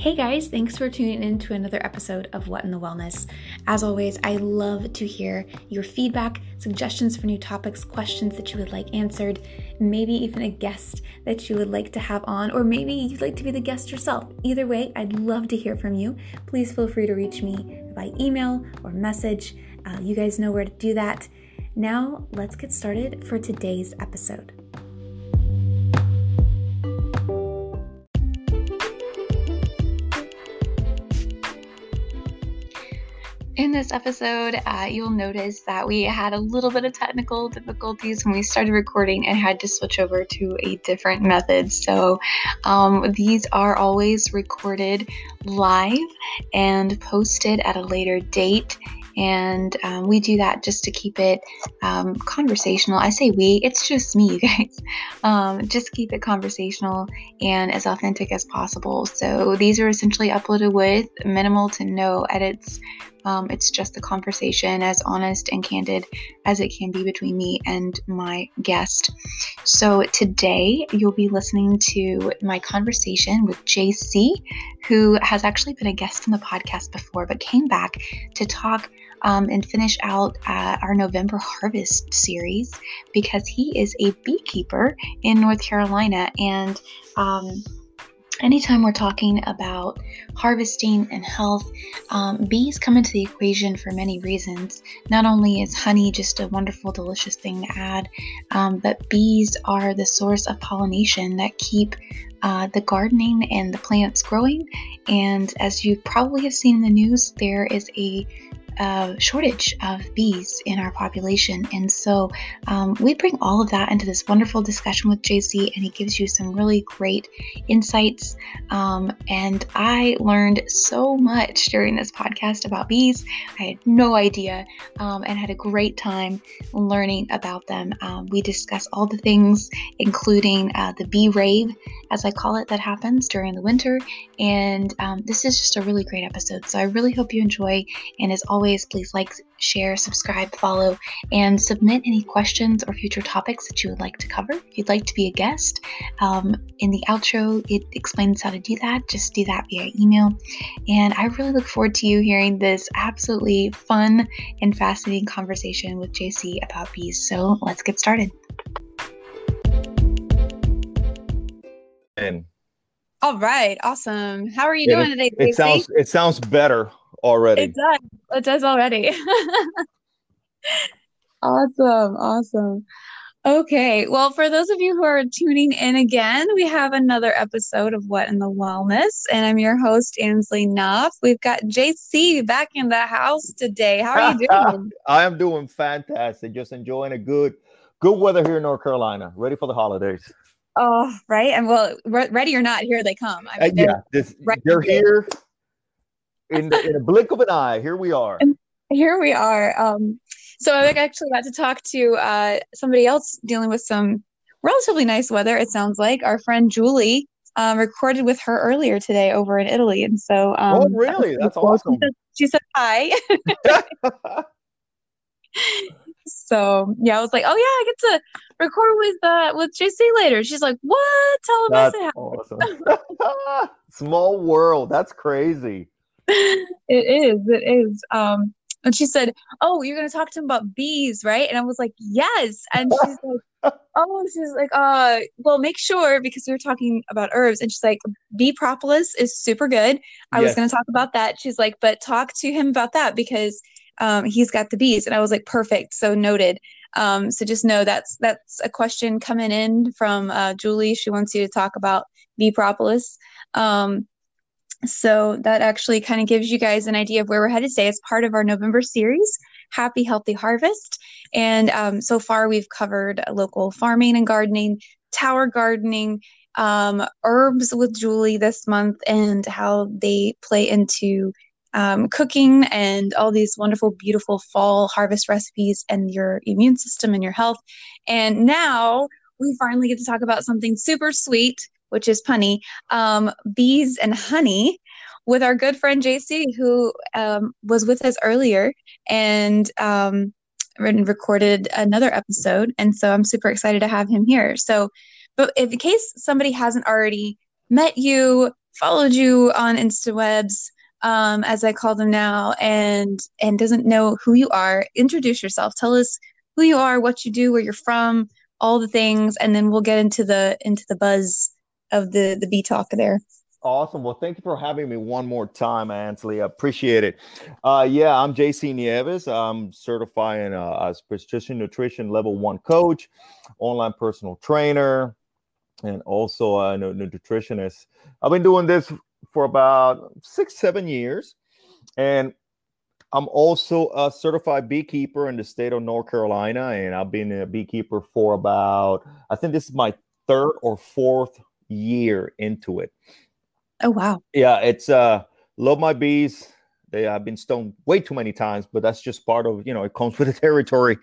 Hey guys, thanks for tuning in to another episode of What in the Wellness. As always, I love to hear your feedback, suggestions for new topics, questions that you would like answered, maybe even a guest that you would like to have on, or maybe you'd like to be the guest yourself. Either way, I'd love to hear from you. Please feel free to reach me by email or message. Uh, you guys know where to do that. Now, let's get started for today's episode. In this episode, uh, you'll notice that we had a little bit of technical difficulties when we started recording and had to switch over to a different method. So, um, these are always recorded live and posted at a later date and um, we do that just to keep it um, conversational. I say we, it's just me, you guys. Um, just keep it conversational and as authentic as possible. So these are essentially uploaded with minimal to no edits. Um, it's just the conversation as honest and candid as it can be between me and my guest. So today you'll be listening to my conversation with JC, who has actually been a guest on the podcast before, but came back to talk um, and finish out uh, our November harvest series because he is a beekeeper in North Carolina. And um, anytime we're talking about harvesting and health, um, bees come into the equation for many reasons. Not only is honey just a wonderful, delicious thing to add, um, but bees are the source of pollination that keep uh, the gardening and the plants growing. And as you probably have seen in the news, there is a uh, shortage of bees in our population. And so um, we bring all of that into this wonderful discussion with JC, and he gives you some really great insights. Um, and I learned so much during this podcast about bees. I had no idea um, and had a great time learning about them. Um, we discuss all the things, including uh, the bee rave, as I call it, that happens during the winter. And um, this is just a really great episode. So I really hope you enjoy. And as always, always, please like, share, subscribe, follow, and submit any questions or future topics that you would like to cover. If you'd like to be a guest, um, in the outro, it explains how to do that. Just do that via email. And I really look forward to you hearing this absolutely fun and fascinating conversation with JC about bees. So let's get started. And all right, awesome. How are you yeah, doing today? It sounds it sounds better already. It does. It does already. awesome. Awesome. Okay. Well, for those of you who are tuning in again, we have another episode of What in the Wellness, and I'm your host, Ansley Nuff. We've got JC back in the house today. How are you doing? I am doing fantastic. Just enjoying a good, good weather here in North Carolina. Ready for the holidays. Oh, right. And well, re- ready or not, here they come. I mean, uh, yeah, this, right they're here in, the, in a blink of an eye, here we are. And here we are. Um, so I actually got to talk to uh, somebody else dealing with some relatively nice weather. It sounds like our friend Julie um, recorded with her earlier today over in Italy, and so. Um, oh, really? That's cool. awesome. She said, she said hi. so yeah, I was like, oh yeah, I get to record with uh with JC later. She's like, what? Tell him That's I awesome. Small world. That's crazy it is. It is. Um, and she said, "Oh, you're gonna talk to him about bees, right?" And I was like, "Yes." And she's like, "Oh," she's like, "Uh, well, make sure because we were talking about herbs." And she's like, "Bee propolis is super good. I yes. was gonna talk about that." She's like, "But talk to him about that because um, he's got the bees." And I was like, "Perfect." So noted. Um, so just know that's that's a question coming in from uh, Julie. She wants you to talk about bee propolis. Um, so that actually kind of gives you guys an idea of where we're headed today. It's part of our November series, Happy Healthy Harvest. And um, so far, we've covered local farming and gardening, tower gardening, um, herbs with Julie this month, and how they play into um, cooking and all these wonderful, beautiful fall harvest recipes and your immune system and your health. And now we finally get to talk about something super sweet which is punny, um, bees and honey with our good friend JC, who um, was with us earlier and um, recorded another episode. And so I'm super excited to have him here. So, but in case somebody hasn't already met you, followed you on InstaWebs, um, as I call them now, and and doesn't know who you are, introduce yourself. Tell us who you are, what you do, where you're from, all the things, and then we'll get into the into the buzz of the the bee talk there. Awesome. Well, thank you for having me one more time, Ansley. I appreciate it. Uh, yeah, I'm JC Nieves. I'm certifying uh, as precision nutrition level one coach, online personal trainer, and also a nutritionist. I've been doing this for about six, seven years. And I'm also a certified beekeeper in the state of North Carolina. And I've been a beekeeper for about, I think this is my third or fourth year into it. Oh, wow. Yeah, it's, uh, love my bees. They have been stoned way too many times, but that's just part of, you know, it comes with the territory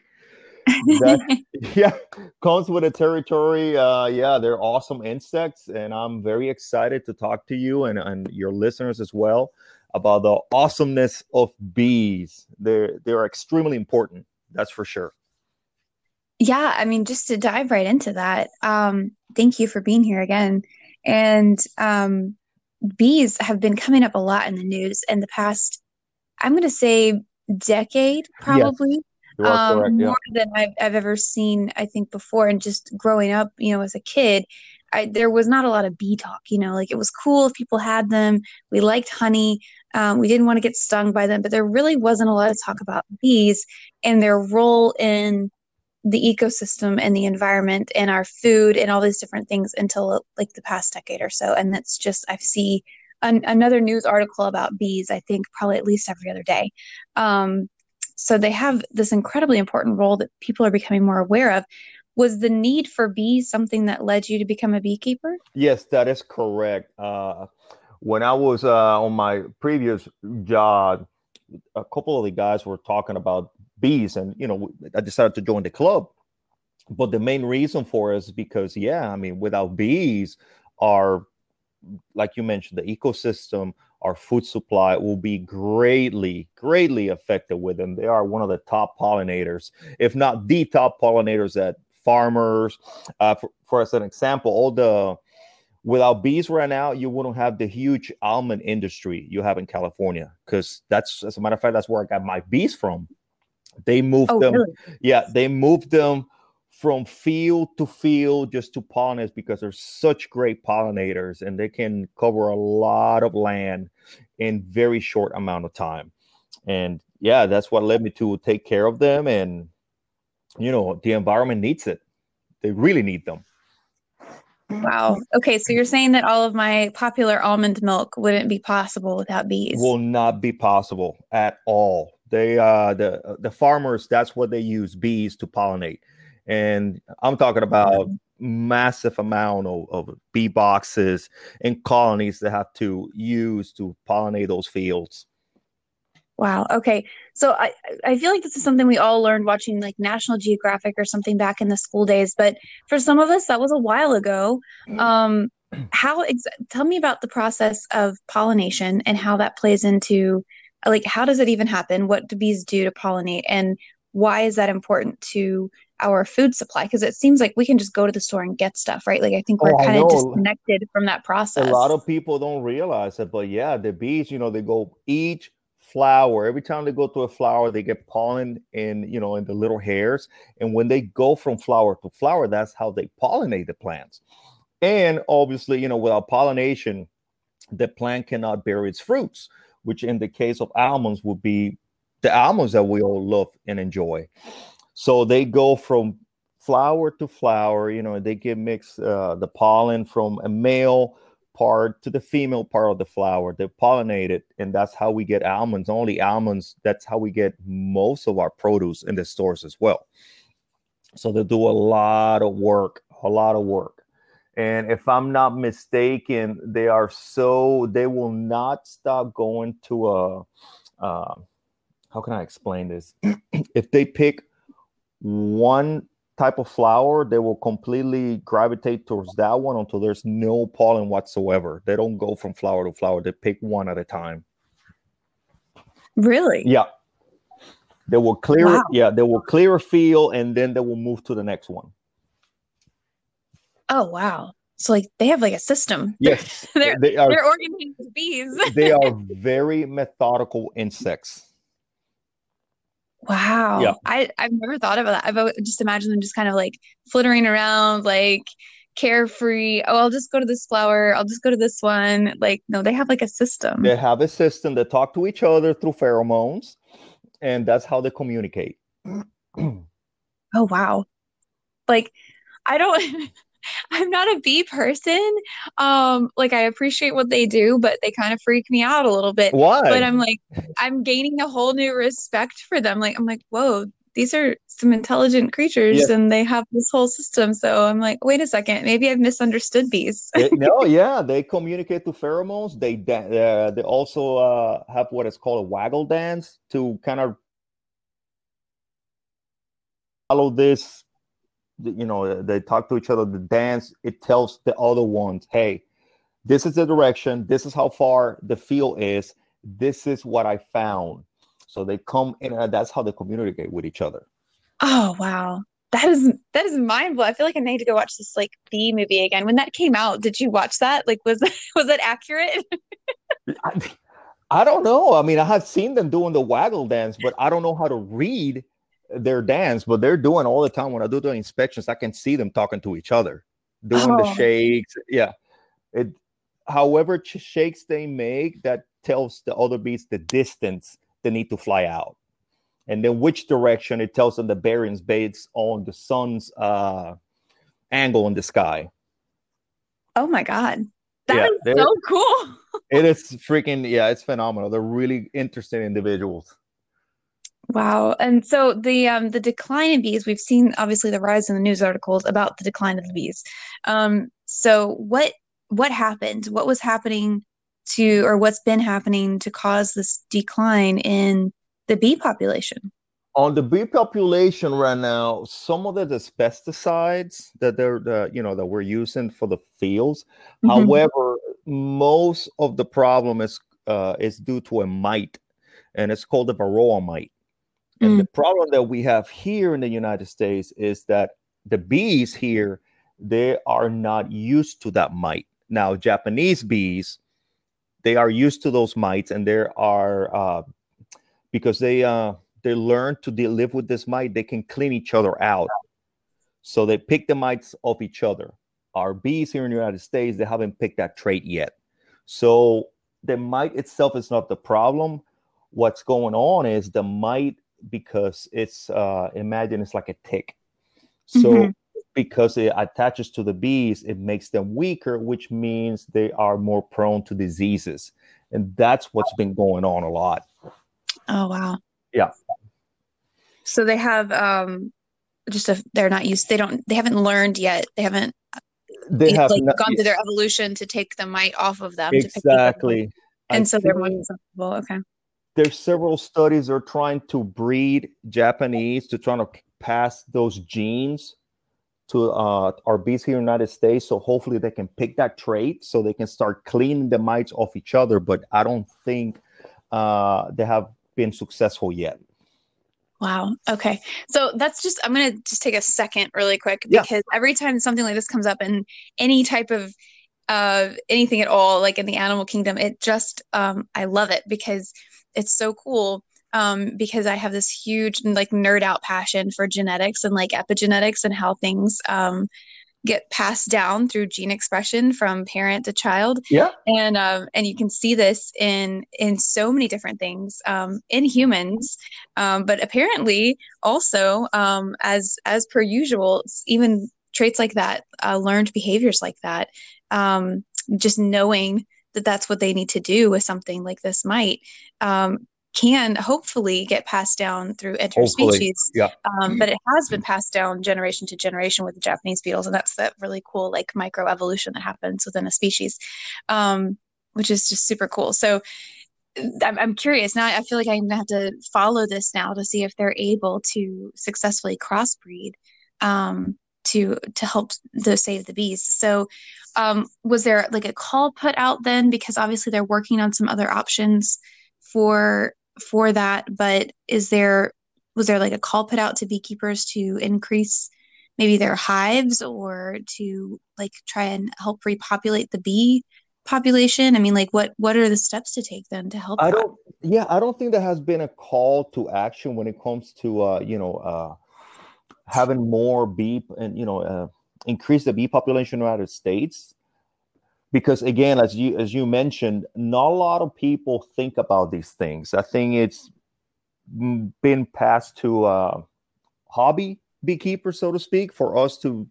that, yeah, comes with a territory. Uh, yeah, they're awesome insects, and I'm very excited to talk to you and, and your listeners as well about the awesomeness of bees. They're they're extremely important. That's for sure. Yeah, I mean, just to dive right into that, um, thank you for being here again. And um, bees have been coming up a lot in the news in the past. I'm going to say decade, probably. Yes um, correct, yeah. more than I've, I've ever seen, I think, before. And just growing up, you know, as a kid, I, there was not a lot of bee talk. You know, like it was cool if people had them. We liked honey. Um, we didn't want to get stung by them, but there really wasn't a lot of talk about bees and their role in the ecosystem and the environment and our food and all these different things until like the past decade or so. And that's just I see an, another news article about bees. I think probably at least every other day. Um, so they have this incredibly important role that people are becoming more aware of. Was the need for bees something that led you to become a beekeeper? Yes, that is correct. Uh, when I was uh, on my previous job, a couple of the guys were talking about bees, and you know, I decided to join the club. But the main reason for is because, yeah, I mean, without bees, our like you mentioned, the ecosystem our food supply will be greatly, greatly affected with them. They are one of the top pollinators, if not the top pollinators that farmers. Uh, for, for as an example, all the without bees right now, you wouldn't have the huge almond industry you have in California. Because that's, as a matter of fact, that's where I got my bees from. They moved oh, them, really? yeah, they moved them from field to field just to pollinate because they're such great pollinators and they can cover a lot of land in very short amount of time. And yeah that's what led me to take care of them and you know the environment needs it. They really need them. Wow. Okay so you're saying that all of my popular almond milk wouldn't be possible without bees. Will not be possible at all they uh the the farmers that's what they use bees to pollinate and I'm talking about massive amount of, of bee boxes and colonies that have to use to pollinate those fields. Wow. Okay. So I, I feel like this is something we all learned watching like National Geographic or something back in the school days. But for some of us, that was a while ago. Mm. Um, how ex- tell me about the process of pollination and how that plays into like how does it even happen? What do bees do to pollinate, and why is that important to our food supply? Because it seems like we can just go to the store and get stuff right? Like i think we're oh, kind of disconnected from that process a lot of people don't realize it but yeah the bees you know they go each flower every time they go to a flower they get pollen in you know in the little hairs. And when they go from flower to flower that's how they pollinate the plants. And obviously you know without pollination the plant cannot bear its fruits which in the case of almonds would be the almonds that we all love and enjoy so they go from flower to flower, you know, they get mixed uh, the pollen from a male part to the female part of the flower. They pollinate it, and that's how we get almonds. Only almonds, that's how we get most of our produce in the stores as well. So they do a lot of work, a lot of work. And if I'm not mistaken, they are so they will not stop going to a uh, how can I explain this? if they pick one type of flower, they will completely gravitate towards that one until there's no pollen whatsoever. They don't go from flower to flower, they pick one at a time. Really? Yeah. They will clear wow. yeah, they will clear a field and then they will move to the next one. Oh wow. so like they have like a system. Yes, they're they are, they're organized bees. they are very methodical insects. Wow. Yeah. I, I've never thought about that. I've just imagined them just kind of like flittering around, like carefree. Oh, I'll just go to this flower. I'll just go to this one. Like, no, they have like a system. They have a system that talk to each other through pheromones, and that's how they communicate. oh wow. Like, I don't I'm not a bee person. Um, like I appreciate what they do, but they kind of freak me out a little bit. Why? But I'm like, I'm gaining a whole new respect for them. Like, I'm like, whoa, these are some intelligent creatures yes. and they have this whole system. So I'm like, wait a second, maybe I've misunderstood bees. no, yeah, they communicate through pheromones. They uh, they also uh, have what is called a waggle dance to kind of follow this you know they talk to each other the dance it tells the other ones hey this is the direction this is how far the field is this is what i found. So they come in and that's how they communicate with each other. Oh wow. That is that is mind blowing i feel like i need to go watch this like bee movie again. When that came out did you watch that? Like was was it accurate? I, I don't know. I mean i have seen them doing the waggle dance but i don't know how to read their dance, but they're doing all the time. When I do the inspections, I can see them talking to each other, doing oh. the shakes. Yeah. It however shakes they make, that tells the other bees the distance they need to fly out. And then which direction it tells them the bearings based on the sun's uh, angle in the sky. Oh my god. that yeah, is so cool. it is freaking yeah, it's phenomenal. They're really interesting individuals. Wow. And so the um the decline in bees, we've seen obviously the rise in the news articles about the decline of the bees. Um so what what happened? What was happening to or what's been happening to cause this decline in the bee population? On the bee population right now, some of it is pesticides that they're the you know that we're using for the fields. Mm-hmm. However, most of the problem is uh, is due to a mite, and it's called the varroa mite. And mm. the problem that we have here in the United States is that the bees here, they are not used to that mite. Now, Japanese bees, they are used to those mites, and there are uh, because they uh, they learn to deal, live with this mite. They can clean each other out, so they pick the mites off each other. Our bees here in the United States, they haven't picked that trait yet. So the mite itself is not the problem. What's going on is the mite because it's uh, imagine it's like a tick. So mm-hmm. because it attaches to the bees, it makes them weaker, which means they are more prone to diseases, and that's what's been going on a lot. Oh wow! Yeah. So they have um, just a they're not used. They don't. They haven't learned yet. They haven't. They have like, not, gone through their evolution to take the mite off of them. Exactly. And I so they're more susceptible. Okay there's several studies are trying to breed Japanese to try to pass those genes to uh, our bees here in the United States. So hopefully they can pick that trait so they can start cleaning the mites off each other. But I don't think uh, they have been successful yet. Wow. Okay. So that's just, I'm going to just take a second really quick because yeah. every time something like this comes up in any type of uh, anything at all, like in the animal kingdom, it just, um, I love it because it's so cool um, because I have this huge like nerd out passion for genetics and like epigenetics and how things um, get passed down through gene expression from parent to child. Yeah, and um, and you can see this in in so many different things um, in humans, um, but apparently also um, as as per usual, even traits like that, uh, learned behaviors like that, um, just knowing that that's what they need to do with something like this mite um, can hopefully get passed down through interspecies. Yeah. Um, but it has been passed down generation to generation with the Japanese beetles, and that's that really cool like microevolution that happens within a species, um, which is just super cool. So I'm, I'm curious now. I feel like I'm gonna have to follow this now to see if they're able to successfully crossbreed. Um, to to help the save the bees. So, um, was there like a call put out then? Because obviously they're working on some other options for for that. But is there was there like a call put out to beekeepers to increase maybe their hives or to like try and help repopulate the bee population? I mean, like what what are the steps to take then to help? I don't. Yeah, I don't think there has been a call to action when it comes to uh, you know uh, having more bee and you know uh, increase the bee population in the United States. Because again, as you as you mentioned, not a lot of people think about these things. I think it's been passed to uh, hobby beekeepers, so to speak, for us to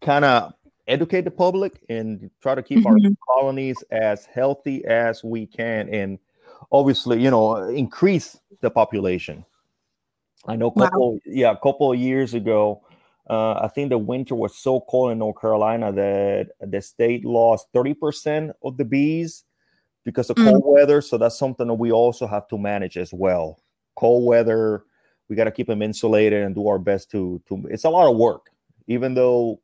kind of educate the public and try to keep mm-hmm. our colonies as healthy as we can and obviously you know increase the population i know a couple wow. yeah a couple of years ago uh, i think the winter was so cold in north carolina that the state lost 30% of the bees because of mm. cold weather so that's something that we also have to manage as well cold weather we got to keep them insulated and do our best to to it's a lot of work even though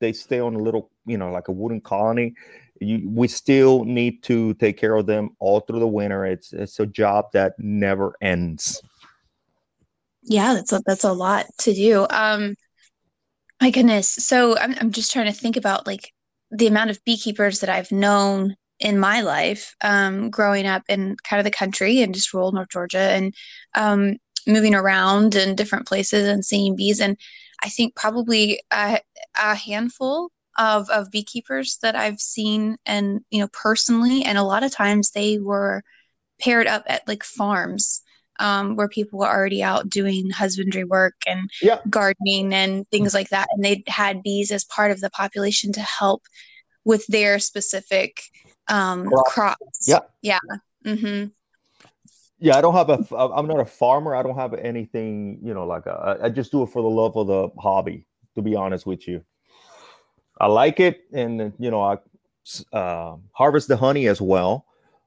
they stay on a little, you know, like a wooden colony. You, we still need to take care of them all through the winter. It's it's a job that never ends. Yeah, that's a, that's a lot to do. Um, my goodness. So I'm I'm just trying to think about like the amount of beekeepers that I've known in my life, um, growing up in kind of the country and just rural North Georgia, and um, moving around in different places and seeing bees and I think probably a, a handful of, of beekeepers that I've seen and, you know, personally. And a lot of times they were paired up at like farms um, where people were already out doing husbandry work and yeah. gardening and things like that. And they had bees as part of the population to help with their specific um, crops. crops. Yeah. Yeah. Mm-hmm yeah i don't have a i'm not a farmer i don't have anything you know like a, I just do it for the love of the hobby to be honest with you i like it and you know i uh, harvest the honey as well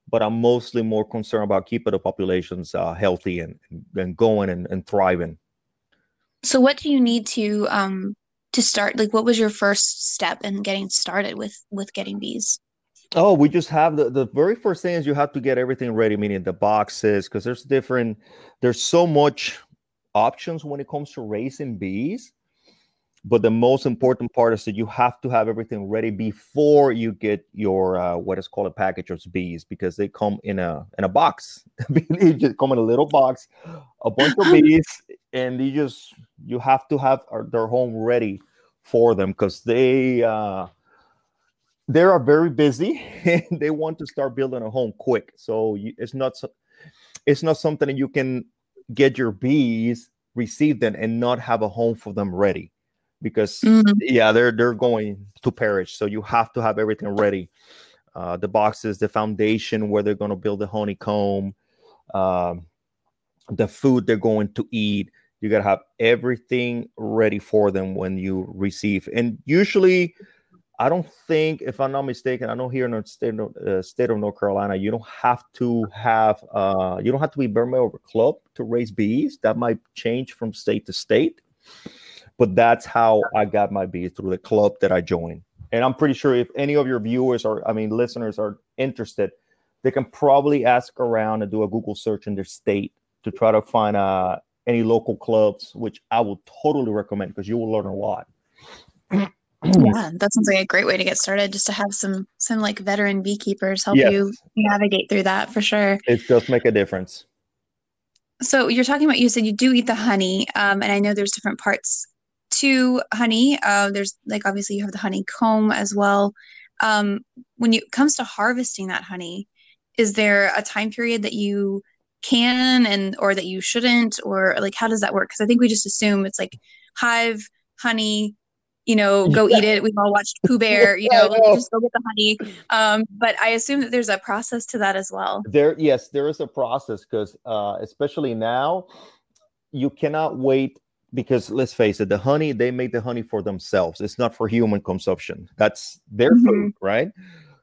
but i'm mostly more concerned about keeping the populations uh, healthy and, and going and, and thriving so what do you need to um to start like what was your first step in getting started with with getting bees Oh, we just have the, the very first thing is you have to get everything ready, meaning the boxes, because there's different, there's so much options when it comes to raising bees. But the most important part is that you have to have everything ready before you get your uh, what is called a package of bees, because they come in a in a box. they just come in a little box, a bunch of bees, and you just you have to have their home ready for them because they uh, they are very busy and they want to start building a home quick. So you, it's not it's not something that you can get your bees receive them and not have a home for them ready because mm-hmm. yeah they're they're going to perish. So you have to have everything ready. Uh, the boxes the foundation where they're going to build the honeycomb um, the food they're going to eat. You got to have everything ready for them when you receive. And usually I don't think, if I'm not mistaken, I know here in the state of, uh, state of North Carolina, you don't have to have, uh, you don't have to be member of a club to raise bees. That might change from state to state, but that's how I got my bees through the club that I joined. And I'm pretty sure if any of your viewers or, I mean, listeners are interested, they can probably ask around and do a Google search in their state to try to find uh, any local clubs, which I will totally recommend because you will learn a lot. yeah that sounds like a great way to get started just to have some some like veteran beekeepers help yes. you navigate through that for sure it does make a difference so you're talking about you said you do eat the honey um, and i know there's different parts to honey uh, there's like obviously you have the honeycomb as well um, when it comes to harvesting that honey is there a time period that you can and or that you shouldn't or like how does that work because i think we just assume it's like hive honey you know, go eat it. We've all watched Pooh Bear, you know, just go get the honey. Um, but I assume that there's a process to that as well. There, yes, there is a process because, uh, especially now, you cannot wait because let's face it, the honey they make the honey for themselves. It's not for human consumption. That's their mm-hmm. food, right?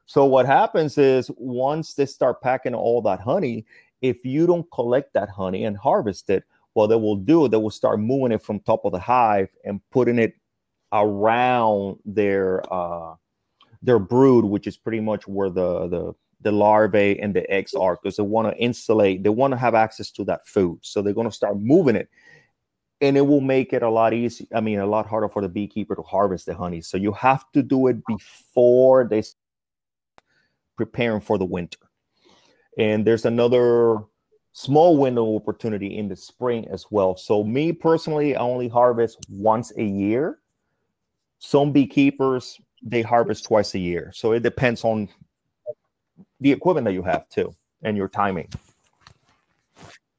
So what happens is once they start packing all that honey, if you don't collect that honey and harvest it, what they will do, they will start moving it from top of the hive and putting it around their uh, their brood, which is pretty much where the the the larvae and the eggs are, because they want to insulate, they want to have access to that food. So they're going to start moving it. And it will make it a lot easier. I mean, a lot harder for the beekeeper to harvest the honey. So you have to do it before they preparing for the winter. And there's another small window opportunity in the spring as well. So me personally, I only harvest once a year. Some beekeepers they harvest twice a year. So it depends on the equipment that you have too and your timing.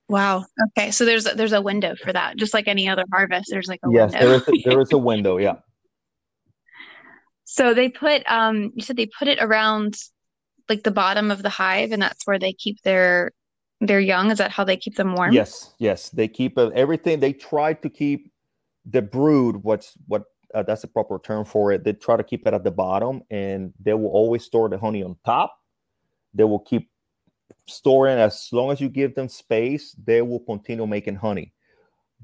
Wow. Okay. So there's there's a window for that, just like any other harvest. There's like a yes, window. there is a, there is a window. Yeah. So they put um you said they put it around like the bottom of the hive, and that's where they keep their their young. Is that how they keep them warm? Yes. Yes. They keep uh, everything. They try to keep the brood. What's what uh, that's the proper term for it. They try to keep it at the bottom, and they will always store the honey on top. They will keep storing as long as you give them space they will continue making honey.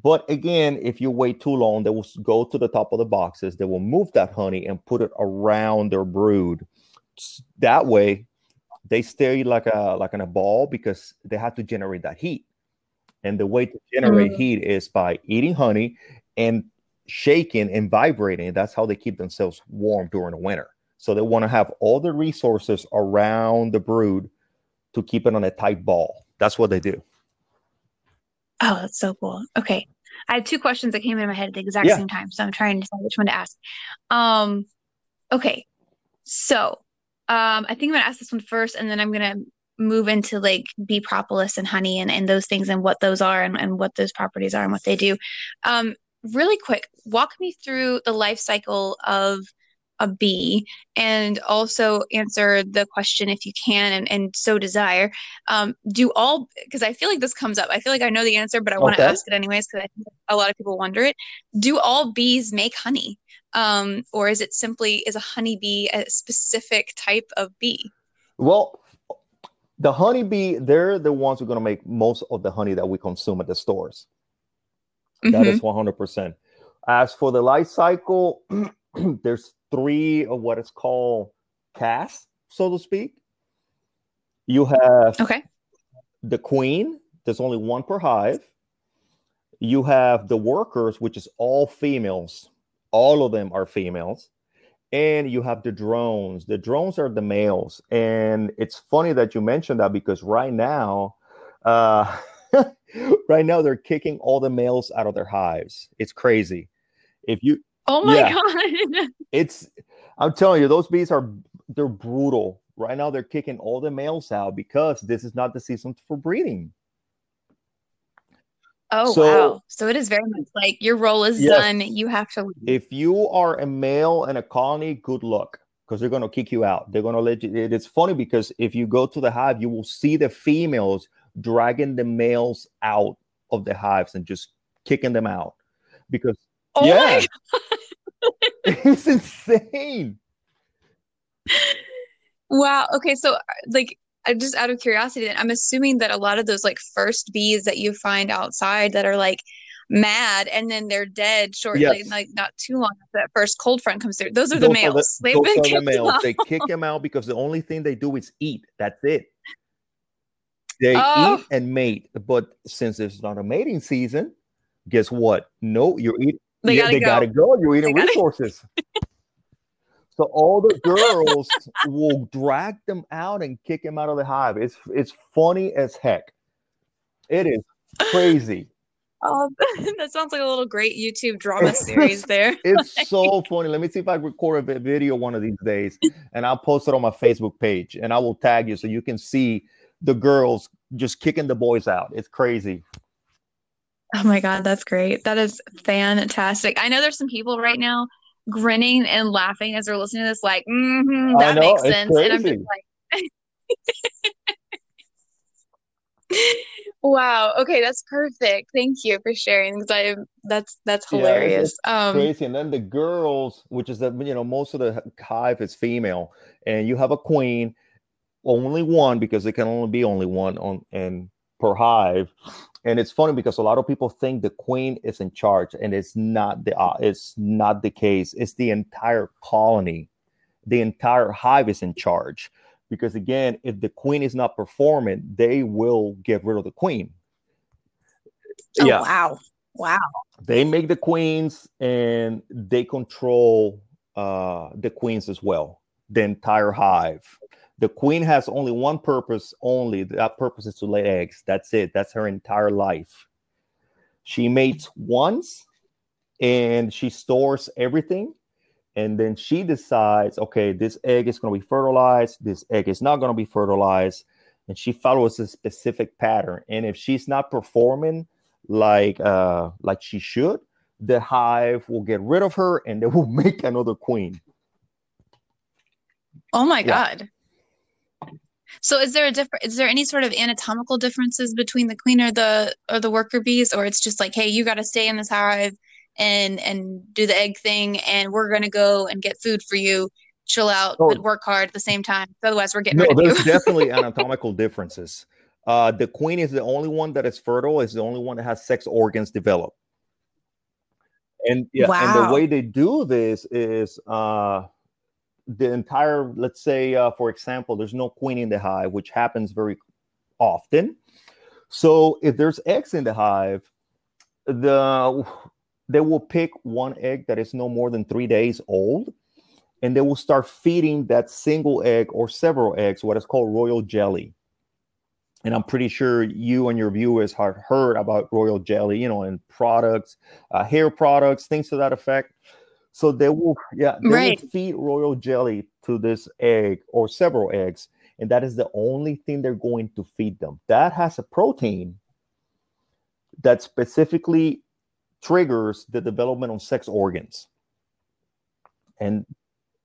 But again if you wait too long they will go to the top of the boxes. They will move that honey and put it around their brood. That way they stay like a like in a ball because they have to generate that heat. And the way to generate mm-hmm. heat is by eating honey and shaking and vibrating. That's how they keep themselves warm during the winter. So they want to have all the resources around the brood to keep it on a tight ball. That's what they do. Oh, that's so cool. Okay. I had two questions that came in my head at the exact yeah. same time. So I'm trying to decide which one to ask. Um, okay. So um, I think I'm going to ask this one first, and then I'm going to move into like bee propolis and honey and, and those things and what those are and, and what those properties are and what they do. Um, really quick, walk me through the life cycle of a bee and also answer the question if you can and, and so desire. Um, do all because i feel like this comes up. I feel like i know the answer but i want to ask it anyways because i think a lot of people wonder it. Do all bees make honey? Um, or is it simply is a honeybee a specific type of bee? Well the honeybee they're the ones who are going to make most of the honey that we consume at the stores. Mm-hmm. that is 100% mm-hmm. as for the life cycle there's three of what is called castes, so to speak. You have okay the queen. There's only one per hive. You have the workers, which is all females. All of them are females. And you have the drones. The drones are the males. And it's funny that you mentioned that because right now, uh, right now they're kicking all the males out of their hives. It's crazy. If you Oh my yeah. god. it's I'm telling you, those bees are they're brutal. Right now they're kicking all the males out because this is not the season for breeding. Oh so, wow. So it is very much like your role is yes, done. You have to leave. If you are a male in a colony, good luck because they're going to kick you out. They're going to let you. It's funny because if you go to the hive, you will see the females dragging the males out of the hives and just kicking them out because oh yeah, it's insane. Wow. Okay. So, like, I just out of curiosity, I'm assuming that a lot of those like first bees that you find outside that are like mad and then they're dead shortly, yes. like not too long after that first cold front comes through. Those are the males. Are the, They've been kicked the males. Out. They kick them out because the only thing they do is eat. That's it. They oh. eat and mate. But since it's not a mating season, guess what? No, you're eating they, gotta, they go. gotta go. You're eating resources. so all the girls will drag them out and kick them out of the hive. It's it's funny as heck. It is crazy. Oh, that sounds like a little great YouTube drama series there. it's so funny. Let me see if I record a video one of these days and I'll post it on my Facebook page and I will tag you so you can see the girls just kicking the boys out. It's crazy. Oh my God, that's great. That is fantastic. I know there's some people right now grinning and laughing as they're listening to this, like, mm-hmm, that know, makes sense. Crazy. And I'm just like, wow. Okay, that's perfect. Thank you for sharing because I that's that's hilarious. Yeah, um, crazy. And then the girls, which is that you know most of the hive is female, and you have a queen, only one because it can only be only one on and per hive and it's funny because a lot of people think the queen is in charge and it's not the uh, it's not the case. It's the entire colony. The entire hive is in charge. Because again if the queen is not performing they will get rid of the queen. Oh, yeah. wow. Wow. They make the queens and they control uh, the queens as well, the entire hive. The queen has only one purpose only. That purpose is to lay eggs. That's it. That's her entire life. She mates once and she stores everything. And then she decides, okay, this egg is going to be fertilized. This egg is not going to be fertilized. And she follows a specific pattern. And if she's not performing like uh, like she should, the hive will get rid of her and they will make another queen. Oh my yeah. god. So is there a different is there any sort of anatomical differences between the queen or the or the worker bees or it's just like hey you got to stay in this hive and and do the egg thing and we're going to go and get food for you chill out oh. but work hard at the same time otherwise we're getting no, rid of there's definitely anatomical differences uh, the queen is the only one that is fertile is the only one that has sex organs developed and yeah wow. and the way they do this is uh the entire let's say uh, for example there's no queen in the hive which happens very often. So if there's eggs in the hive the they will pick one egg that is no more than three days old and they will start feeding that single egg or several eggs what is called royal jelly. And i'm pretty sure you and your viewers have heard about royal jelly you know in products uh, hair products things to that effect so they will, yeah, they right. will feed royal jelly to this egg or several eggs, and that is the only thing they're going to feed them. That has a protein that specifically triggers the development of sex organs. And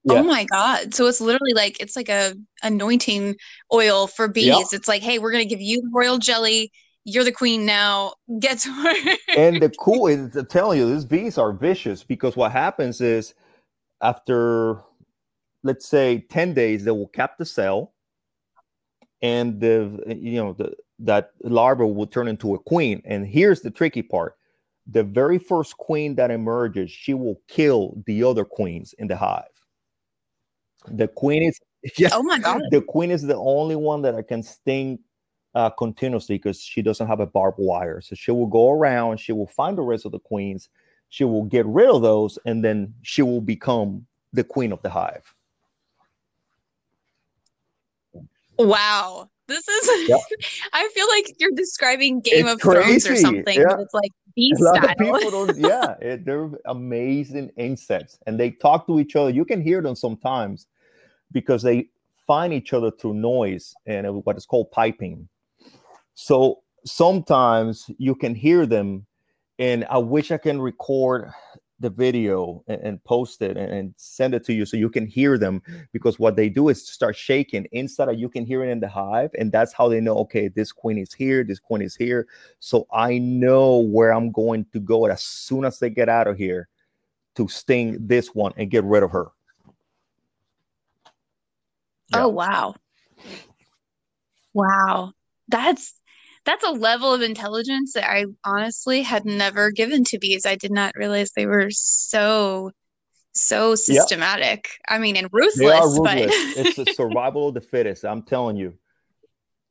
oh yeah. oh my god! So it's literally like it's like a anointing oil for bees. Yep. It's like, hey, we're gonna give you royal jelly you're the queen now. Get to work. and the cool is to tell you, these bees are vicious because what happens is after, let's say, 10 days, they will cap the cell and the, you know, the, that larva will turn into a queen. And here's the tricky part. The very first queen that emerges, she will kill the other queens in the hive. The queen is yeah, oh my god. The queen is the only one that I can sting uh, continuously because she doesn't have a barbed wire. So she will go around, she will find the rest of the queens, she will get rid of those, and then she will become the queen of the hive. Wow. This is, yep. I feel like you're describing Game it's of crazy. Thrones or something, yeah. it's like beast style. yeah, it, they're amazing insects and they talk to each other. You can hear them sometimes because they find each other through noise and what is called piping. So sometimes you can hear them, and I wish I can record the video and, and post it and, and, send it to you so you can hear them because what they do is start shaking. Inside of you can hear it in the hive and that's how they know okay this queen is here this queen is here. So i know where i'm going to go as soon as they get out of here to sting this one and get rid of her. Oh, yeah. oh wow. Wow. That's that's a level of intelligence that I honestly had never given to bees. I did not realize they were so so systematic. Yep. I mean, and ruthless. They are ruthless. But... it's a survival of the fittest. I'm telling you,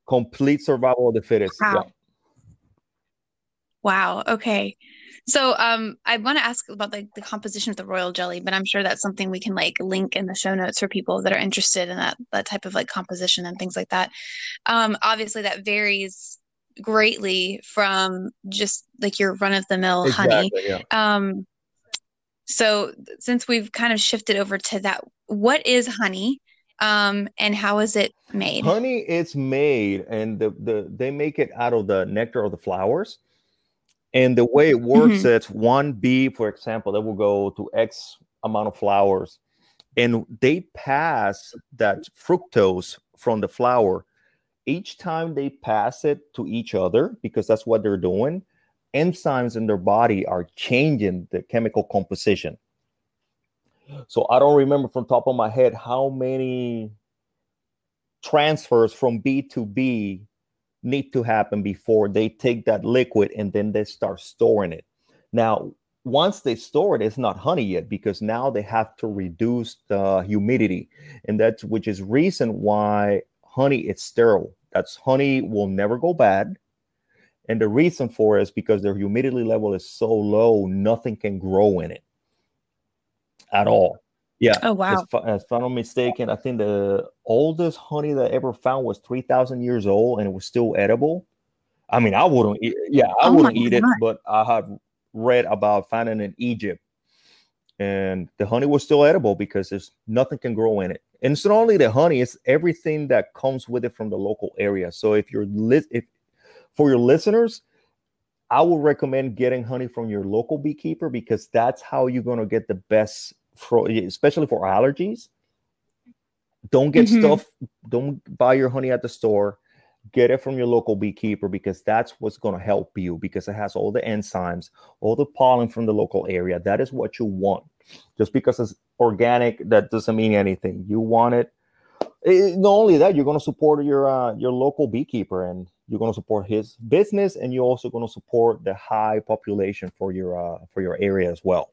complete survival of the fittest. Wow. Yep. Wow. Okay. So um I want to ask about like the composition of the royal jelly, but I'm sure that's something we can like link in the show notes for people that are interested in that that type of like composition and things like that. Um obviously that varies greatly from just like your run of the mill exactly, honey. Yeah. Um, so since we've kind of shifted over to that, what is honey? Um, and how is it made? Honey it's made, and the, the they make it out of the nectar of the flowers. And the way it works, mm-hmm. it's one bee, for example, that will go to X amount of flowers, and they pass that fructose from the flower each time they pass it to each other, because that's what they're doing, enzymes in their body are changing the chemical composition. So I don't remember from top of my head how many transfers from bee to bee need to happen before they take that liquid and then they start storing it. Now, once they store it, it's not honey yet because now they have to reduce the humidity, and that's which is reason why honey is sterile that's honey will never go bad And the reason for it is because their humidity level is so low, nothing can grow in it at all. Yeah. Oh wow. If, uh, if I'm not mistaken, I think the oldest honey that I ever found was three thousand years old, and it was still edible. I mean, I wouldn't. Eat, yeah, I Oh wouldn't eat it, but I have read about finding in Egypt, and the honey was still edible because there's nothing can grow in it. And it's not only the honey; it's everything that comes with it from the local area. So if you're li- if for your listeners, I would recommend getting honey from your local beekeeper because that's how you're going to get the best, for, especially for allergies. Don't get Mhm. stuff, don't buy your honey at the store. Get it from your local beekeeper because that's what's going to help you because it has all the enzymes, all the pollen from the local area. That is what you want. Just because it's organic, that doesn't mean anything. You want it. Eh, not only that, you're going to support your uh, your local beekeeper and you're going to support his business and you're also going to support the high population for your uh, for your area as well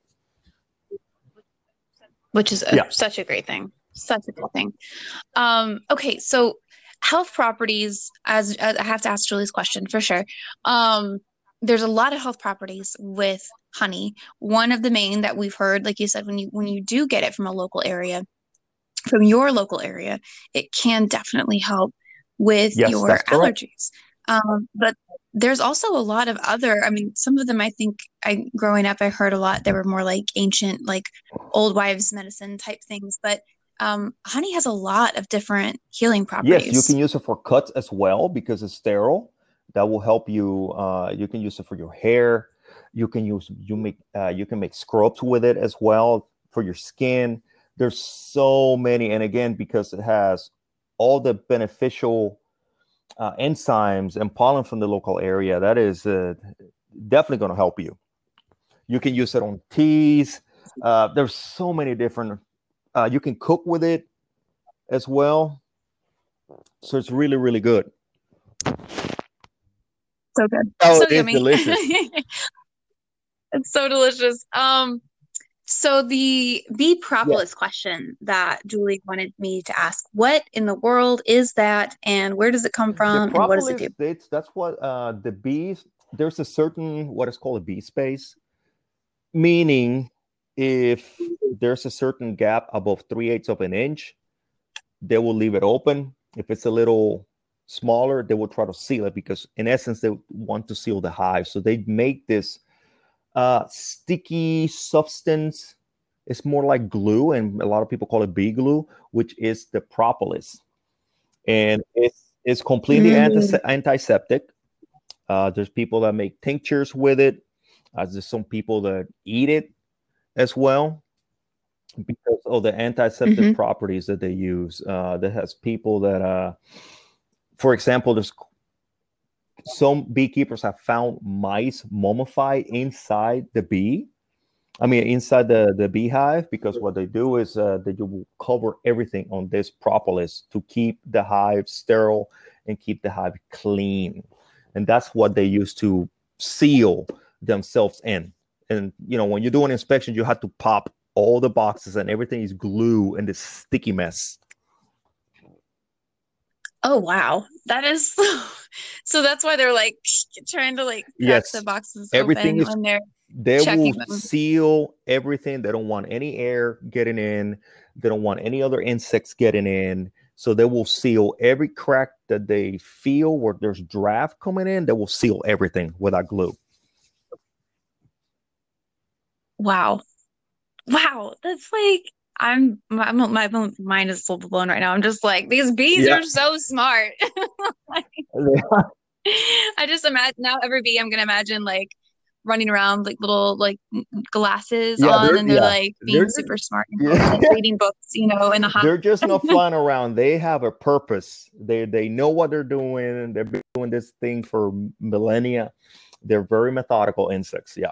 which is a, Yeah. such a great thing such a cool thing um okay so health properties as, as i have to ask julie's question for sure um there's a lot of health properties with honey. One of the main that we've heard like you said when you when you do get it from a local area from your local area it can definitely help with Yes, your allergies. Um but there's also a lot of other i mean some of them i think i growing up i heard a lot they were more like ancient like old wives medicine type things but um, honey has a lot of different healing properties yes you can use it for cuts as well because it's sterile that will help you uh, you can use it for your hair. You can use you make uh, you can make scrubs with it as well for your skin. There's so many and again because it has all the beneficial uh, enzymes and pollen from the local area that is uh, definitely going to help you. You can use it on teas. Uh, there's so many different uh, you can cook with it as well. So it's really really good so good. Oh so it is yummy. delicious. It's so delicious. Um so the bee propolis question that julie wanted me to ask what in the world is that and where does it come from the and what does it do? it's, that's what uh, the bees there's a certain what is called a bee space meaning if there's a certain gap above three eighths of an inch they will leave it open. If it's a little smaller they will try to seal it because in essence they want to seal the hive. So they make this uh, sticky substance. It's more like glue and a lot of people call it bee glue which is the propolis. And it's it's completely Mm. anti- antiseptic. Uh, there's people that make tinctures with it. Uh, there's some people that eat it as well because of the antiseptic Mhm. properties that they use. Uh, that has people that uh, for example there's some beekeepers have found mice mummified inside the bee. I mean inside the the beehive because what they do is uh, they will cover everything on this propolis to keep the hive sterile and keep the hive clean. And that's what they use to seal themselves in. And you know when you do an inspection you have to pop all the boxes and everything is glue and this sticky mess Oh wow, that is so. That's why they're like trying to like crack Yes, the boxes everything is- when they will them. seal everything. They don't want any air getting in. They don't want any other insects getting in. So they will seal every crack that they feel where there's draft coming in. They will seal everything with that glue. Wow, wow, that's like I'm my my mind is full blown right now. I'm just like these bees Yeah. are so smart. I just imagine now every bee I'm gonna imagine like running around like little like glasses Yeah, on they're- and they're like being they're- super smart and like, reading books, you know, in the hot. they're just not flying around they have a purpose they they know what they're doing they've been doing this thing for millennia they're very methodical insects yeah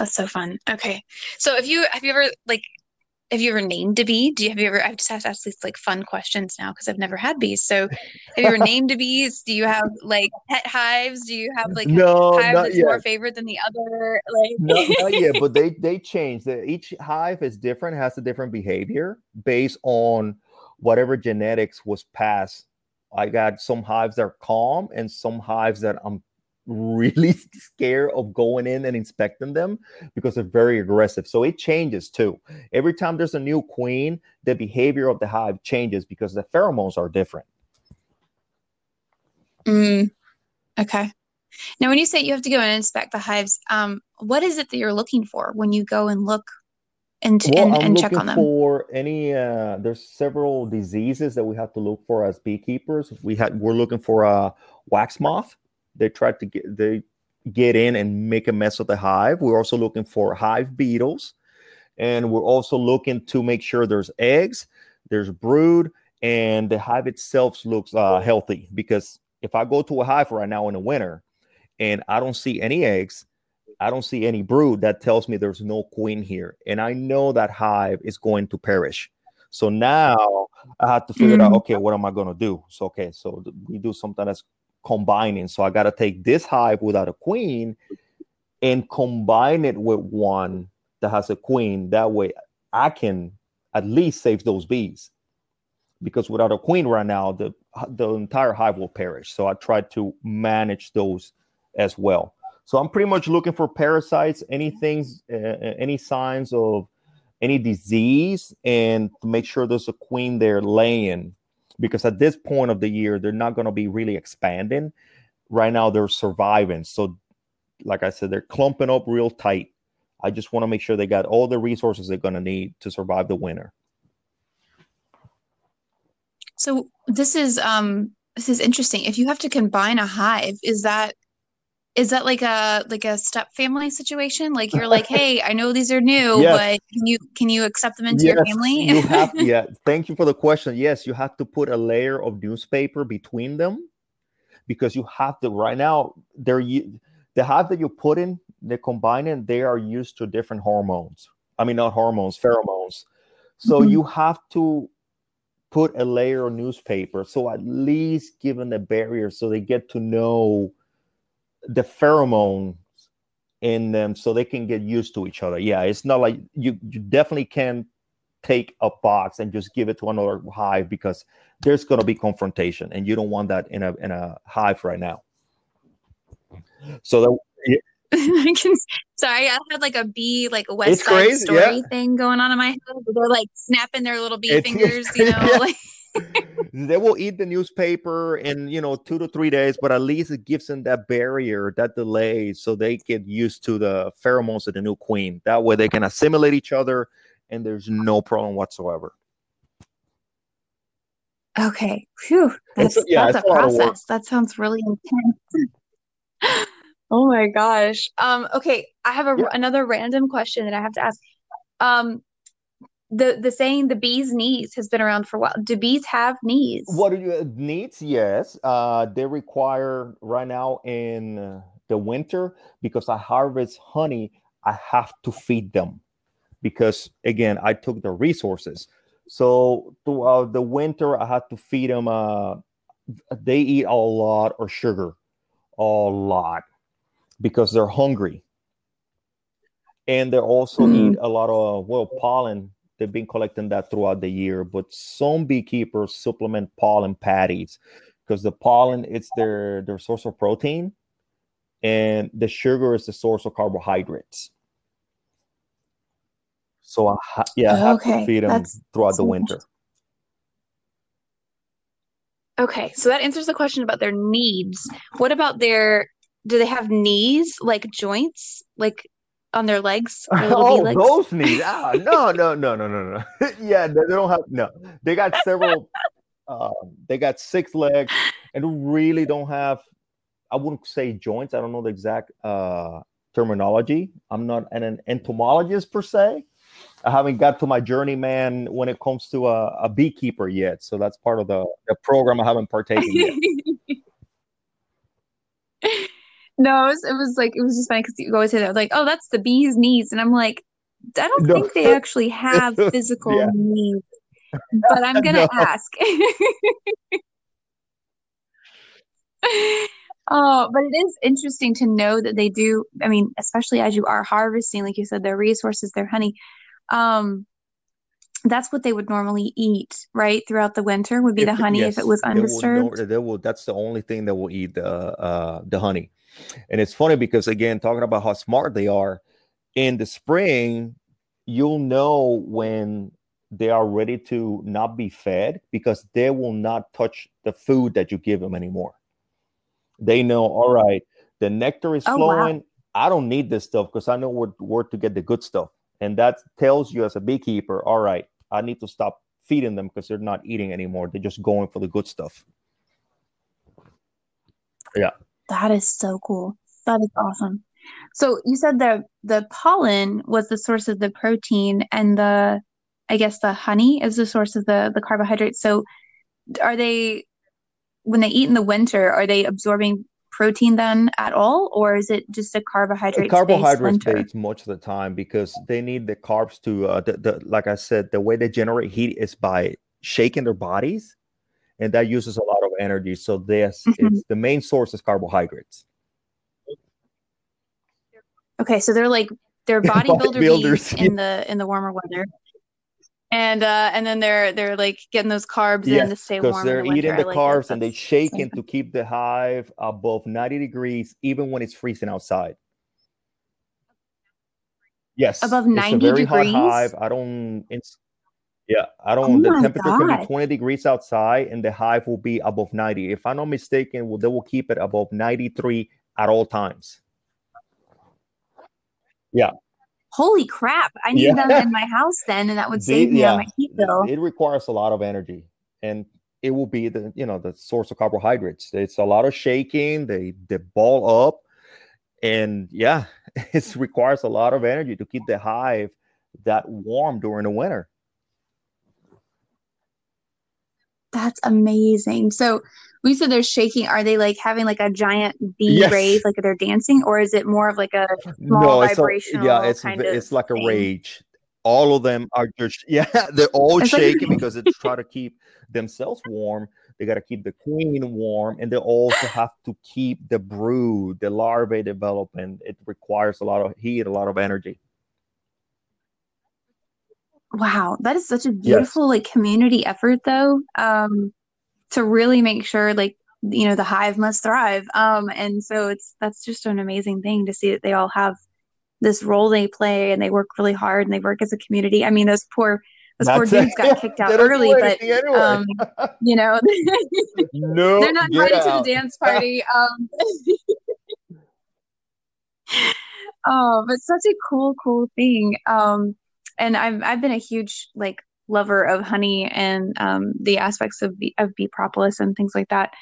That's so fun. Okay. So if you have you ever like have you ever named a bee? Do you have you ever I just have to ask these like fun questions now because I've never had bees. So have you ever named a bees? Do you have like pet hives? Do you have like no hive not that's yet more favorite than the other? Like no, not yet, but they they change. The, each hive is different, has a different behavior based on whatever genetics was passed I got some hives that are calm and some hives that I'm really scared of going in and inspecting them because they're very aggressive. So it changes too. Every time there's a new queen, the behavior of the hive changes because the pheromones are different. Mm, okay. Now, when you say you have to go and inspect the hives, um, what is it that you're looking for when you go and look and, well, and, and check on them? For any, uh, there's several diseases that we have to look for as beekeepers. We had we're looking for a wax moth. They try to get they get in and make a mess of the hive. We're also looking for hive beetles, and we're also looking to make sure there's eggs, there's brood, and the hive itself looks uh, healthy. Because if I go to a hive right now in the winter and I don't see any eggs, I don't see any brood, that tells me there's no queen here. And I know that hive is going to perish. So now I have to figure mm-hmm. out, okay, what am I going to do? So, okay, so we do something that's combining. So I got to take this hive without a queen and combine it with one that has a queen. That way I can at least save those bees. Because without a queen right now, the the entire hive will perish. So I try to manage those as well. So I'm pretty much looking for parasites, any things, uh, uh, any signs of any disease, and to make sure there's a queen there laying. Because at this point of the year, they're not going to be really expanding. Right now, they're surviving. So, like I said, they're clumping up real tight. I just want to make sure they got all the resources they're going to need to survive the winter. So this is um this is interesting. If you have to combine a hive, is that is that like a like a step family situation? Like you're like hey i know these are new yes. but can you can you accept them into yes, your family? you have yeah thank you for the question. Yes you have to put a layer of newspaper between them because you have to right now they're the half that you put in they combine it they are used to different hormones. I mean not hormones pheromones. So mm-hmm. you have to put a layer of newspaper so at least given the barrier so they get to know the pheromones in them so they can get used to each other. Yeah, it's not like you you definitely can't take a box and just give it to another hive because there's going to be confrontation and you don't want that in a in a hive right now. So that yeah. I can, sorry, I had like a bee, like a West it's Side crazy, Story yeah. thing going on in my head. They're like snapping their little bee it's, fingers, you know. Yeah. Like they will eat the newspaper in you know two to three days, but at least it gives them that barrier, that delay, so they get used to the pheromones of the new queen. That way, they can assimilate each other, and there's no problem whatsoever. Okay, Phew. That's, yeah, that's a process. That sounds really intense. oh my gosh. Um. Okay, I have a, yeah. another random question that I have to ask. Um the the saying the bee's knees has been around for a while. Do bees have knees? What do you needs? Yes, uh, they require right now in uh, the winter because I harvest honey. I have to feed them because again I took the resources. So throughout the winter, I had to feed them. Uh, they eat a lot of sugar, a lot, because they're hungry, and they also mm. eat a lot of well pollen They've been collecting that throughout the year, but some beekeepers supplement pollen patties because the pollen it's their their source of protein, and the sugar is the source of carbohydrates. So I ha- yeah, I have okay. to feed them That's throughout the winter. Okay, so that answers the question about their needs. What about their? Do they have knees like joints? Like on their legs? oh, legs? those knees. Ah, no, no, no, no, no, no. yeah, they, they, don't have no. They got several. um, they got six legs and really don't have. I wouldn't say joints. I don't know the exact uh, terminology. I'm not an, an entomologist per se. I haven't got to my journeyman when it comes to a, a beekeeper yet. So that's part of the, the program I haven't partaken yet. No, it was, it was like it was just funny because you always say that like, oh, that's the bee's knees, and I'm like, I don't no. think they actually have physical yeah. needs, but I'm gonna no. ask. oh, but it is interesting to know that they do. I mean, especially as you are harvesting, like you said, their resources, their honey. Um, that's what they would normally eat, right? Throughout the winter would be If the honey yes, if it was they will undisturbed. they will. That's the only thing that will eat the uh, the honey. And it's funny because again, talking about how smart they are, in the spring, you'll know when they are ready to not be fed because they will not touch the food that you give them anymore. They know, all right, the nectar is Oh wow. flowing. I don't need this stuff because I know where, where to get the good stuff. And that tells you as a beekeeper, all right, I need to stop feeding them because they're not eating anymore. They're just going for the good stuff. Yeah. That is so cool. That is awesome. So you said the the pollen was the source of the protein and the I guess the honey is the source of the the carbohydrates. So are they when they eat in the winter, are they absorbing protein then at all, or is it just a carbohydrates based Carbohydrates based much of the time because they need the carbs to uh, the, the like I said, the way they generate heat is by shaking their bodies, and that uses a lot of energy. So this Mhm. it's the main source is carbohydrates. Okay, so they're like they're bodybuilder bees Bodybuilders, yeah. in the in the warmer weather. And uh and then they're they're like getting those carbs in to Yes, stay warm in they're the eating the like carbs and they That's shake so it to keep the hive above 90 degrees, even when it's freezing outside. Yes, above it's a 90 very hot degrees. hive. I don't, it's, yeah, I Oh don't, the my temperature can be 20 degrees outside and the hive will be above 90. If I'm not mistaken, well, they will keep it above 93 at all times. Yeah, Holy crap. I need them in my house then, and that would They, save me on my yeah, heat bill. it requires a lot of energy and it will be the, you know, the source of carbohydrates. It's a lot of shaking, they, they ball up and yeah, it requires a lot of energy to keep the hive that warm during the winter. That's amazing. So we said they're shaking. Are they like having like a giant bee rave, like they're dancing, or is it more of like a small No, it's a, yeah, it's kind v- it's like a thing? rage. All of them are just yeah, they're all It's like shaking because they try to keep themselves warm. They got to keep the queen warm, and they also have to keep the brood, the larvae development. It requires a lot of heat, a lot of energy. Wow, that is such a Yes, beautiful like community effort though. Um, to really make sure like you know the hive must thrive. Um, and so it's that's just an amazing thing to see that they all have this role they play and they work really hard and they work as a community. I mean, those poor those poor that's dudes got kicked out They don't do early, but anyway. um, you know, No, they're not invited to the dance party. Um, oh, but such a cool, cool thing. Um, and I've I've been a huge like lover of honey and um the aspects of bee, of bee propolis and things like that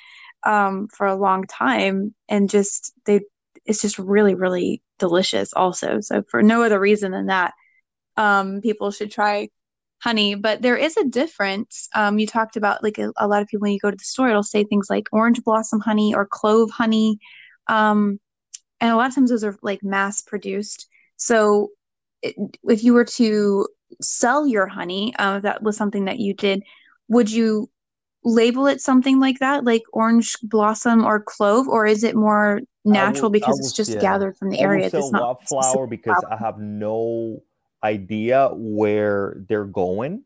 um for a long time, and just they it's just really, really delicious also. So for no other reason than that, um, people should try honey. But there is a difference. Um, you talked about like a, a lot of people when you go to the store, it'll say things like orange blossom honey or clove honey. Um, and a lot of times those are like mass produced. So if you were to sell your honey, um, if that was something that you did, would you label it something like that, like orange blossom or clove, or is it more natural will, because will, it's just yeah, gathered from the I area? It's not wildflower because flower. I have no idea where they're going.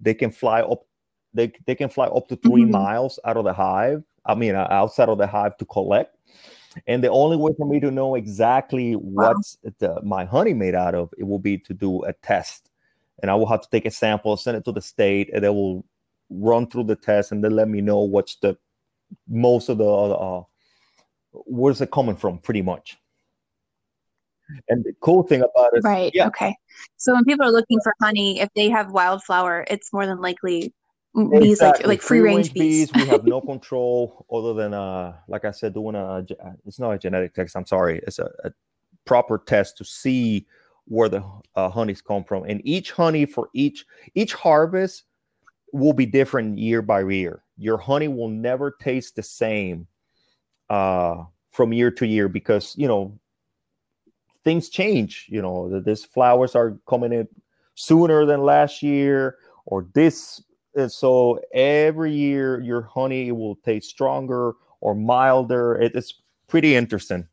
They can fly up, they they can fly up to 3 Mhm. miles out of the hive. I mean, uh, outside of the hive to collect. And the only way for me to know exactly what's the, my honey made out of, it will be to do a test. And I will have to take a sample, send it to the state, and they will run through the test, and then let me know what's the most of the uh, where's it coming from, pretty much. And the cool thing about it, Right. yeah, Okay. So when people are looking for honey, if they have wildflower, it's more than likely bees like exactly. like free Free range bees. bees, we have no control other than uh, like I said, doing a uh, it's not a genetic test. I'm sorry, it's a, a proper test to see where the uh, honeys come from, and each honey for each each harvest will be different year by year. Your honey will never taste the same uh, from year to year because you know things change. You know, th- these flowers are coming in sooner than last year, or this. And so every year, your honey will taste stronger or milder. It, it's pretty interesting.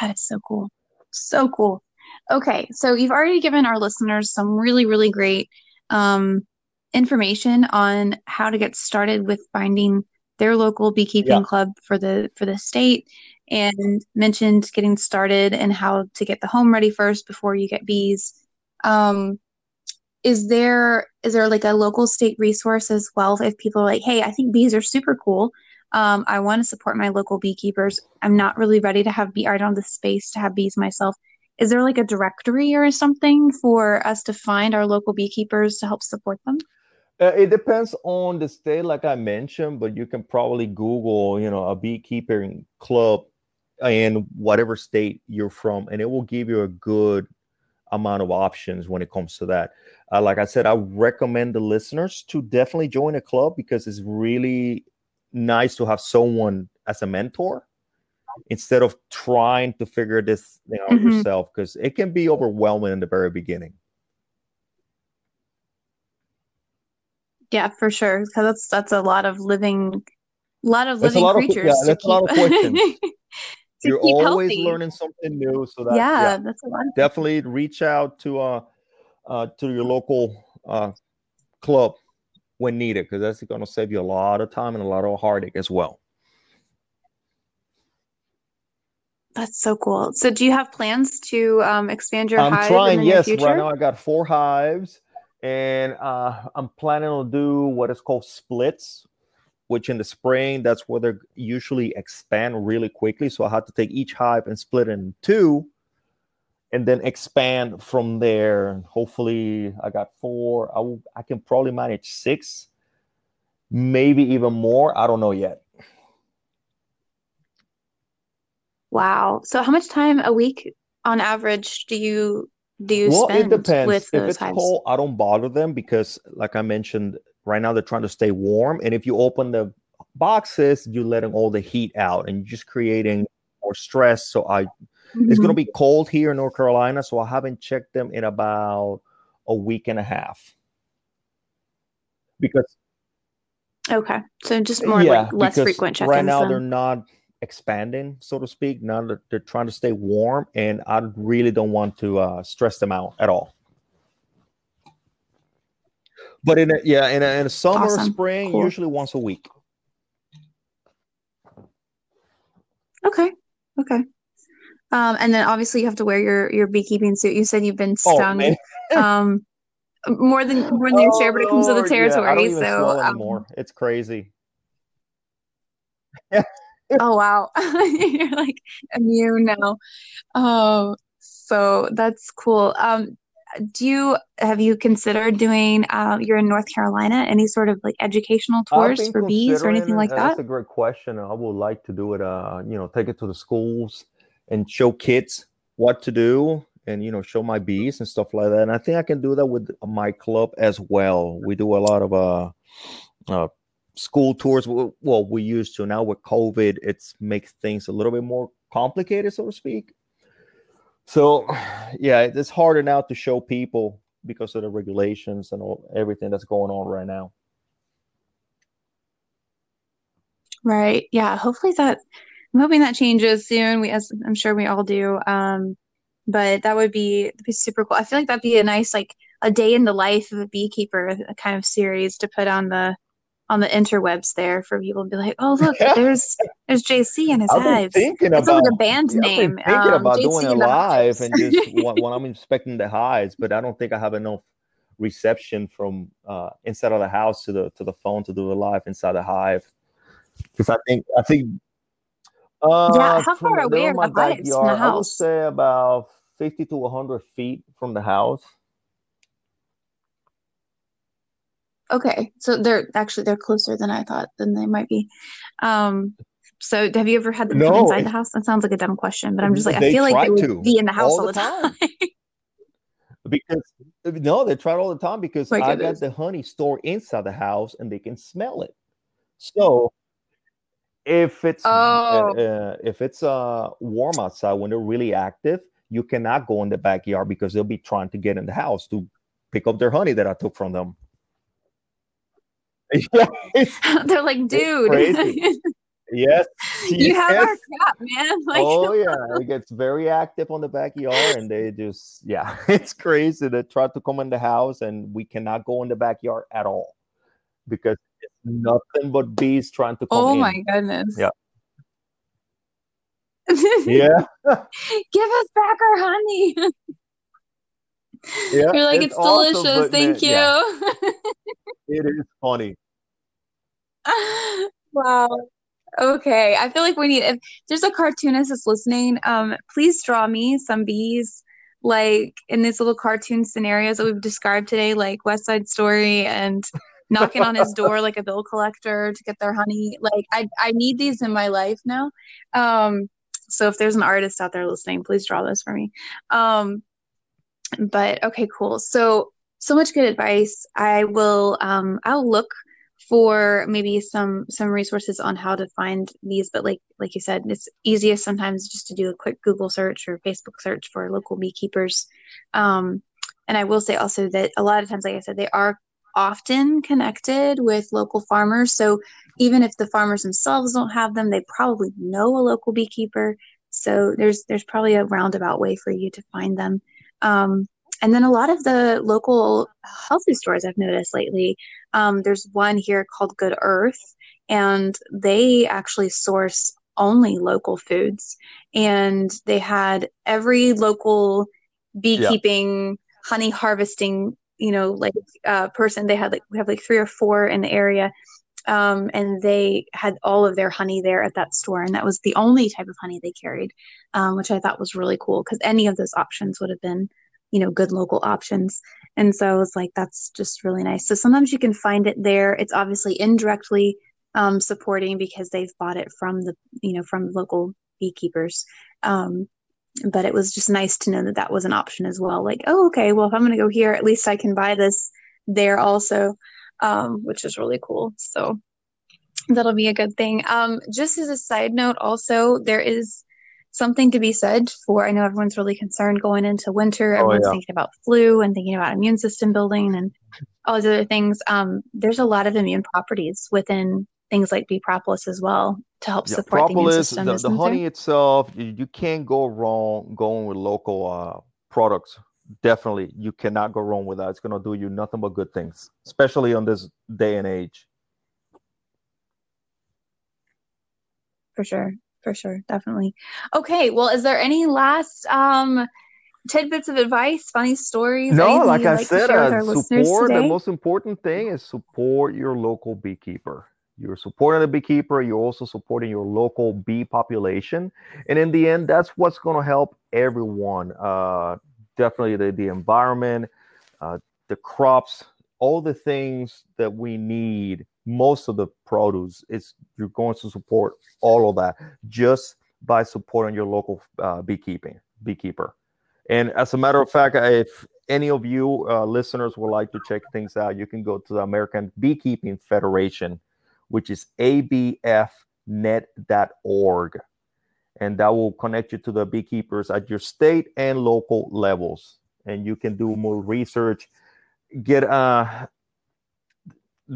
That is so cool. So cool. Okay, so you've already given our listeners some really, really great um, information on how to get started with finding their local beekeeping Yeah. club for the for the state, and mentioned getting started and how to get the home ready first before you get bees. Um, is there is there like a local state resource as well if people are like, hey, I think bees are super cool. Um, I want to support my local beekeepers. I'm not really ready to have bee. I don't have the space to have bees myself is there like a directory or something for us to find our local beekeepers to help support them? Uh, it depends on the state, like I mentioned, but you can probably Google, you know, a beekeeping club in whatever state you're from, and it will give you a good amount of options when it comes to that. Uh, like I said, I recommend the listeners to definitely join a club because it's really nice to have someone as a mentor instead of trying to figure this thing out Mhm. yourself because it can be overwhelming in the very beginning. Yeah, for sure. Because that's that's a lot of living, a lot of That's living lot of- creatures yeah, to that's a lot of questions. You're always healthy. learning something new, so that yeah, yeah, that's a lot. Definitely reach out to uh, uh to your local uh club when needed because that's going to save you a lot of time and a lot of heartache as well. that's so cool. So, do you have plans to um, expand your I'm hive trying. in the Yes, future? right now I got four hives, and uh, I'm planning to do what is called splits, which in the spring that's where they usually expand really quickly. So I had to take each hive and split it in two, and then expand from there. And hopefully, I got four. I I can probably manage six, maybe even more. I don't know yet. Wow. So, how much time a week on average do you do you well, spend it depends. with If those it's hives? cold, I don't bother them because, like I mentioned, right now they're trying to stay warm. And if you open the boxes, you're letting all the heat out and you're just creating more stress. So I, it's going to be cold here in North Carolina, so I haven't checked them in about a week and a half. Because Okay. So just more yeah, like less frequent check-ins right now then. they're not expanding, so to speak. Now that they're trying to stay warm, and I really don't want to uh, stress them out at all. But in a, yeah, in a, in a summer, Awesome. spring, Cool. usually once a week. Okay. Okay. Um, and then obviously you have to wear your your beekeeping suit. You said you've been Oh stung man, um more than more than your share, but it comes with the Lord, yeah, I don't territory. even So um, anymore. It's crazy. oh wow. You're like immune now. Oh, so that's cool. Um, do you have you considered doing um you're in North Carolina, any sort of like educational tours for bees or anything like uh, that? that's a great question. I would like to do it, uh, you know, take it to the schools and show kids what to do and, you know, show my bees and stuff like that. And I think I can do that with my club as well. We do a lot of uh, uh, school tours. Well, we used to. Now with COVID, it's makes things a little bit more complicated, so to speak. So, yeah, it's harder now to show people because of the regulations and all everything that's going on right now. Right. Yeah. Hopefully that I'm hoping that changes soon. We as I'm sure we all do. Um, but that would be be super cool. I feel like that'd be a nice like a day in the life of a beekeeper kind of series to put on the on the interwebs there for people to be like, oh look, there's there's JC and his I've hives. thinking It sounds about like a band yeah, name. thinking Um, about JC doing it live and just when, when I'm inspecting the hives, but I don't think I have enough reception from uh, inside of the house to the to the phone to do it live inside the hive. Because I think I think uh, Yeah, how far away are the hives from the backyard, I would say about fifty to hundred feet from the house. Okay, so they're actually they're closer than I thought than they might be. Um, so have you ever had them come No, inside the house? That sounds like a dumb question, but I'm just like I feel like they would to be in the house all all the time. time. because no, they try it all the time because My I got the honey stored inside the house and they can smell it. So if it's uh, Oh, uh, if it's uh warm outside when they're really active, you cannot go in the backyard because they'll be trying to get in the house to pick up their honey that I took from them. They're like, dude. Yes. You have our crap, man. Like, oh yeah, it gets very active on the backyard, and they just yeah, it's crazy. They try to come in the house, and we cannot go in the backyard at all because it's nothing but bees trying to come oh in. my goodness. Yeah. yeah. Give us back our honey. Yeah, You're like, it's, it's delicious. Awesome, Thank man, you. Yeah. it is funny. Wow. Okay. I feel like we need if there's a cartoonist that's listening, um, please draw me some bees like in these little cartoon scenarios that we've described today, like West Side Story and knocking on his door like a bill collector to get their honey. Like I I need these in my life now. Um so if there's an artist out there listening, please draw those for me. Um but okay, cool. So so much good advice. I will um I'll look for maybe some some resources on how to find these but like like you said it's easiest sometimes just to do a quick google search or facebook search for local beekeepers. Um, and i will say also that a lot of times like i said they are often connected with local farmers. So even if the farmers themselves don't have them they probably know a local beekeeper. So there's there's probably a roundabout way for you to find them. Um, and then a lot of the local health food stores I've noticed lately, um, there's one here called Good Earth, and they actually source only local foods. And they had every local beekeeping, yeah. honey harvesting, you know, like uh, person. They had like we have like three or four in the area. Um, and they had all of their honey there at that store, and that was the only type of honey they carried, um, which I thought was really cool because any of those options would have been you know good local options. And so it's like that's just really nice. So sometimes you can find it there. It's obviously indirectly um, supporting because they've bought it from the you know from local beekeepers. Um, but it was just nice to know that that was an option as well. Like oh okay well if i'm going to go here at least i can buy this there also um, which is really cool. So that'll be a good thing. Um, just as a side note also there is something to be said for. I know everyone's really concerned going into winter. Oh, everyone's oh, yeah. thinking about flu and thinking about immune system building and all these other things. Um, there's a lot of immune properties within things like bee propolis as well to help yeah, support the immune system. The, the honey there? itself, you, you, can't go wrong going with local uh, products. Definitely, you cannot go wrong with that. It's going to do you nothing but good things, especially on this day and age. For sure for sure definitely. Okay well is there any last um tidbits of advice funny stories no like i like said uh, support the most important thing is support your local beekeeper. You're supporting the beekeeper you're also supporting your local bee population and in the end that's what's going to help everyone uh, definitely the, the environment uh, the crops all the things that we need most of the produce is you're going to support all of that just by supporting your local uh, beekeeping beekeeper. And as a matter of fact if any of you uh, listeners would like to check things out you can go to the american beekeeping federation which is abfnet.org and that will connect you to the beekeepers at your state and local levels. And you can do more research get uh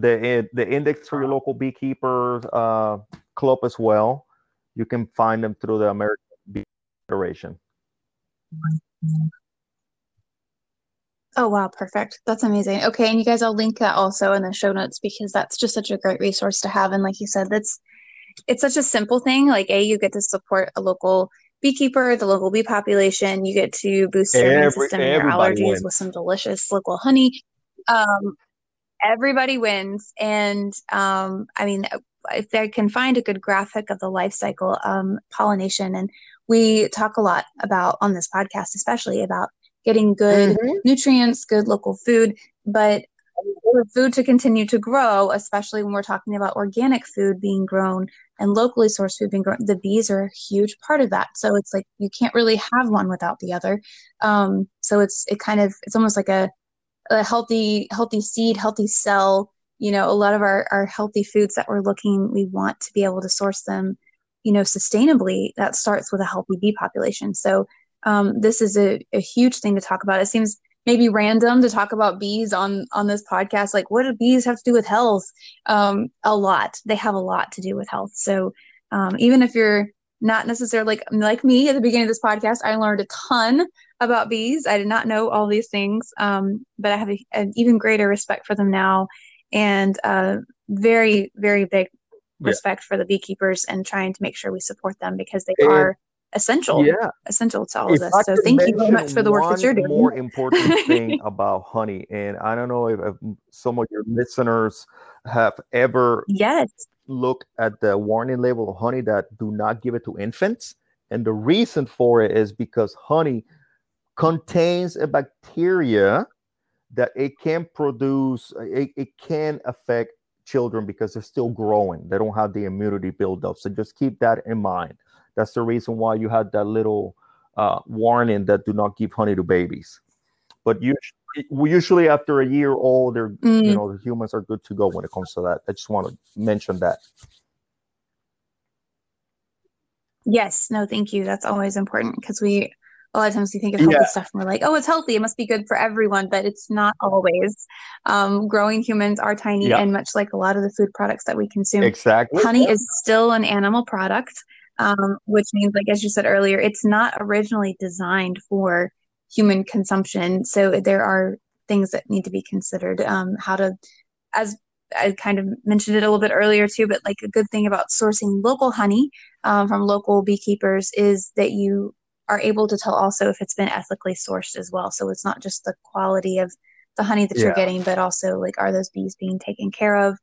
the the index for your local beekeeper uh, club as well. You can find them through the American Bee Federation. Oh wow, perfect. That's amazing. Okay, and you guys, I'll link that also in the show notes because that's just such a great resource to have. And like you said, that's it's such a simple thing. Like a, you get to support a local beekeeper, the local bee population. You get to boost your immune system and your allergies wins. with some delicious local honey. Um, everybody wins. And um, I mean, if I can find a good graphic of the life cycle um, pollination, and we talk a lot about on this podcast, especially about getting good mm-hmm. nutrients, good local food, but for food to continue to grow, especially when we're talking about organic food being grown and locally sourced food being grown, the bees are a huge part of that. So it's like you can't really have one without the other. Um, so it's it kind of it's almost like a a healthy healthy seed healthy cell you know a lot of our, our healthy foods that we're looking we want to be able to source them you know sustainably that starts with a healthy bee population. So um, this is a, a huge thing to talk about. It seems maybe random to talk about bees on on this podcast. Like what do bees have to do with health? Um, a lot. They have a lot to do with health. So Um, even if you're not necessarily like like me at the beginning of this podcast, I learned a ton about bees. I did not know all these things, um, but I have a, an even greater respect for them now, and uh, very very big respect yeah. for the beekeepers and trying to make sure we support them because they and, are essential. Yeah, essential to all if of us. So thank you very much for the work that you're doing. More important thing about honey, and I don't know if, if some of your listeners have ever yes look at the warning label of honey that do not give it to infants. And the reason for it is because honey contains a bacteria that it can produce, it, it can affect children because they're still growing. They don't have the immunity build up. So just keep that in mind. That's the reason why you had that little uh, warning that do not give honey to babies. But usually, usually after a year old, they're mm. you know the humans are good to go when it comes to that. I just want to mention that. Yes, no, thank you. That's always important because we a lot of times we think of healthy yeah. stuff and we're like, oh, it's healthy. It must be good for everyone, but it's not always. Um, growing humans are tiny, yeah. and much like a lot of the food products that we consume, exactly. Honey is still an animal product, um, which means, like as you said earlier, it's not originally designed for human consumption. So there are things that need to be considered. Um, how to, as I kind of mentioned it a little bit earlier too, but like a good thing about sourcing local honey um, from local beekeepers is that you are able to tell also if it's been ethically sourced as well. So it's not just the quality of the honey that yeah. you're getting, but also like are those bees being taken care of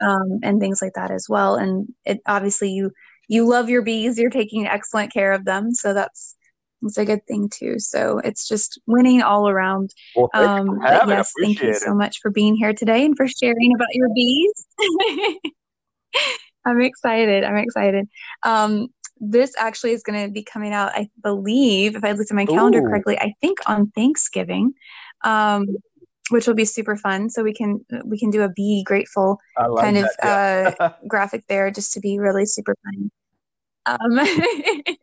um, and things like that as well. And it obviously you you love your bees, you're taking excellent care of them, so that's it's a good thing too. So it's just winning all around. Well, um, yes, thank you so much for being here today and for sharing about your bees. I'm excited. I'm excited. Um, this actually is going to be coming out, I believe, if I looked at my calendar Ooh. correctly, I think on Thanksgiving, um, which will be super fun. So we can we can do a be grateful like kind that, of yeah. uh, graphic there, just to be really super fun. Um,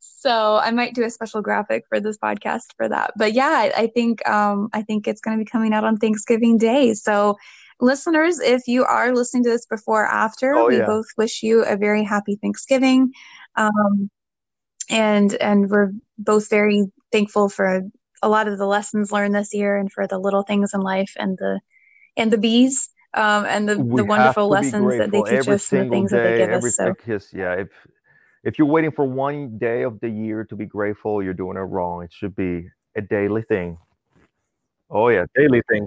so I might do a special graphic for this podcast for that. But yeah, I, think um, I think it's going to be coming out on Thanksgiving Day. So listeners, if you are listening to this before or after, oh, we yeah. both wish you a very happy Thanksgiving. Um, and and we're both very thankful for a lot of the lessons learned this year and for the little things in life and the and the bees um, and the, the wonderful lessons that they teach us and the things day, that they give us. So kiss, yeah, if if you're waiting for one day of the year to be grateful, you're doing it wrong. It should be a daily thing. Oh yeah, daily thing.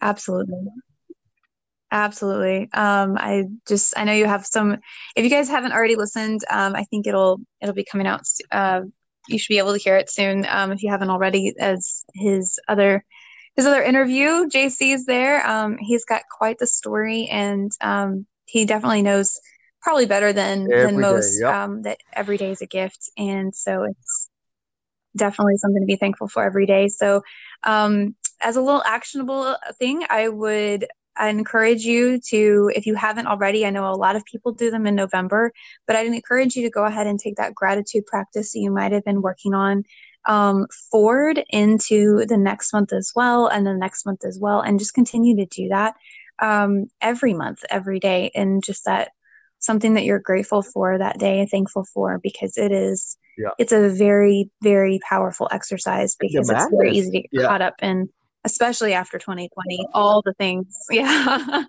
Absolutely. Absolutely. Um, I just I know you have some. If you guys haven't already listened, um, I think it'll it'll be coming out. Uh, you should be able to hear it soon. Um, if you haven't already, as his other his other interview, JC is there. Um, he's got quite the story, and um, he definitely knows probably better than every than most day, yep. um, that every day is a gift, and so it's definitely something to be thankful for every day. So, um, as a little actionable thing, I would I encourage you to, if you haven't already, I know a lot of people do them in November, but I'd encourage you to go ahead and take that gratitude practice that you might have been working on um, forward into the next month as well, and the next month as well, and just continue to do that um, every month, every day, and just that something that you're grateful for that day, and thankful for, because it is. Yeah. It's a very, very powerful exercise because it's very easy to get yeah. caught up in especially after 2020 all the things yeah.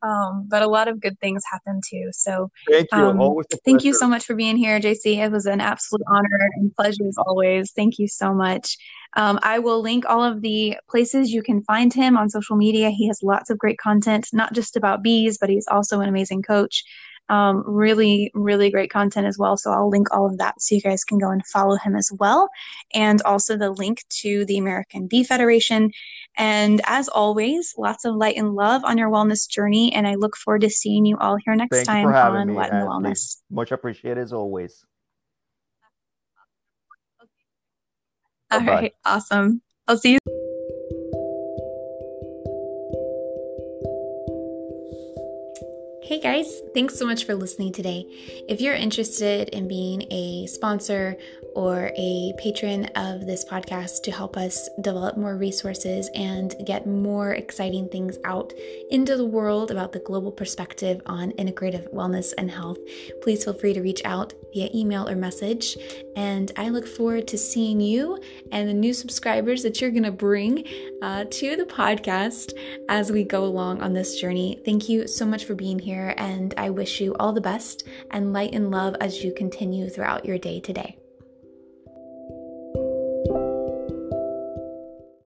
Um, but a lot of good things happen too so thank you um, thank you so much for being here jc it was an absolute honor and pleasure as always. Thank you so much. Um, i will link all of the places you can find him on social media. He has lots of great content not just about bees but he's also an amazing coach um, really, really great content as well. So I'll link all of that so you guys can go and follow him as well. And also the link to the American Bee Federation. And as always, lots of light and love on your wellness journey. And I look forward to seeing you all here next Thank time on What the Wellness. Much appreciated as always. All Bye-bye. right, awesome. I'll see you. Hey guys, thanks so much for listening today. If you're interested in being a sponsor or a patron of this podcast to help us develop more resources and get more exciting things out into the world about the global perspective on integrative wellness and health, please feel free to reach out via email or message. And I look forward to seeing you and the new subscribers that you're going to bring uh, to the podcast as we go along on this journey. Thank you so much for being here, and I wish you all the best and light and love as you continue throughout your day today.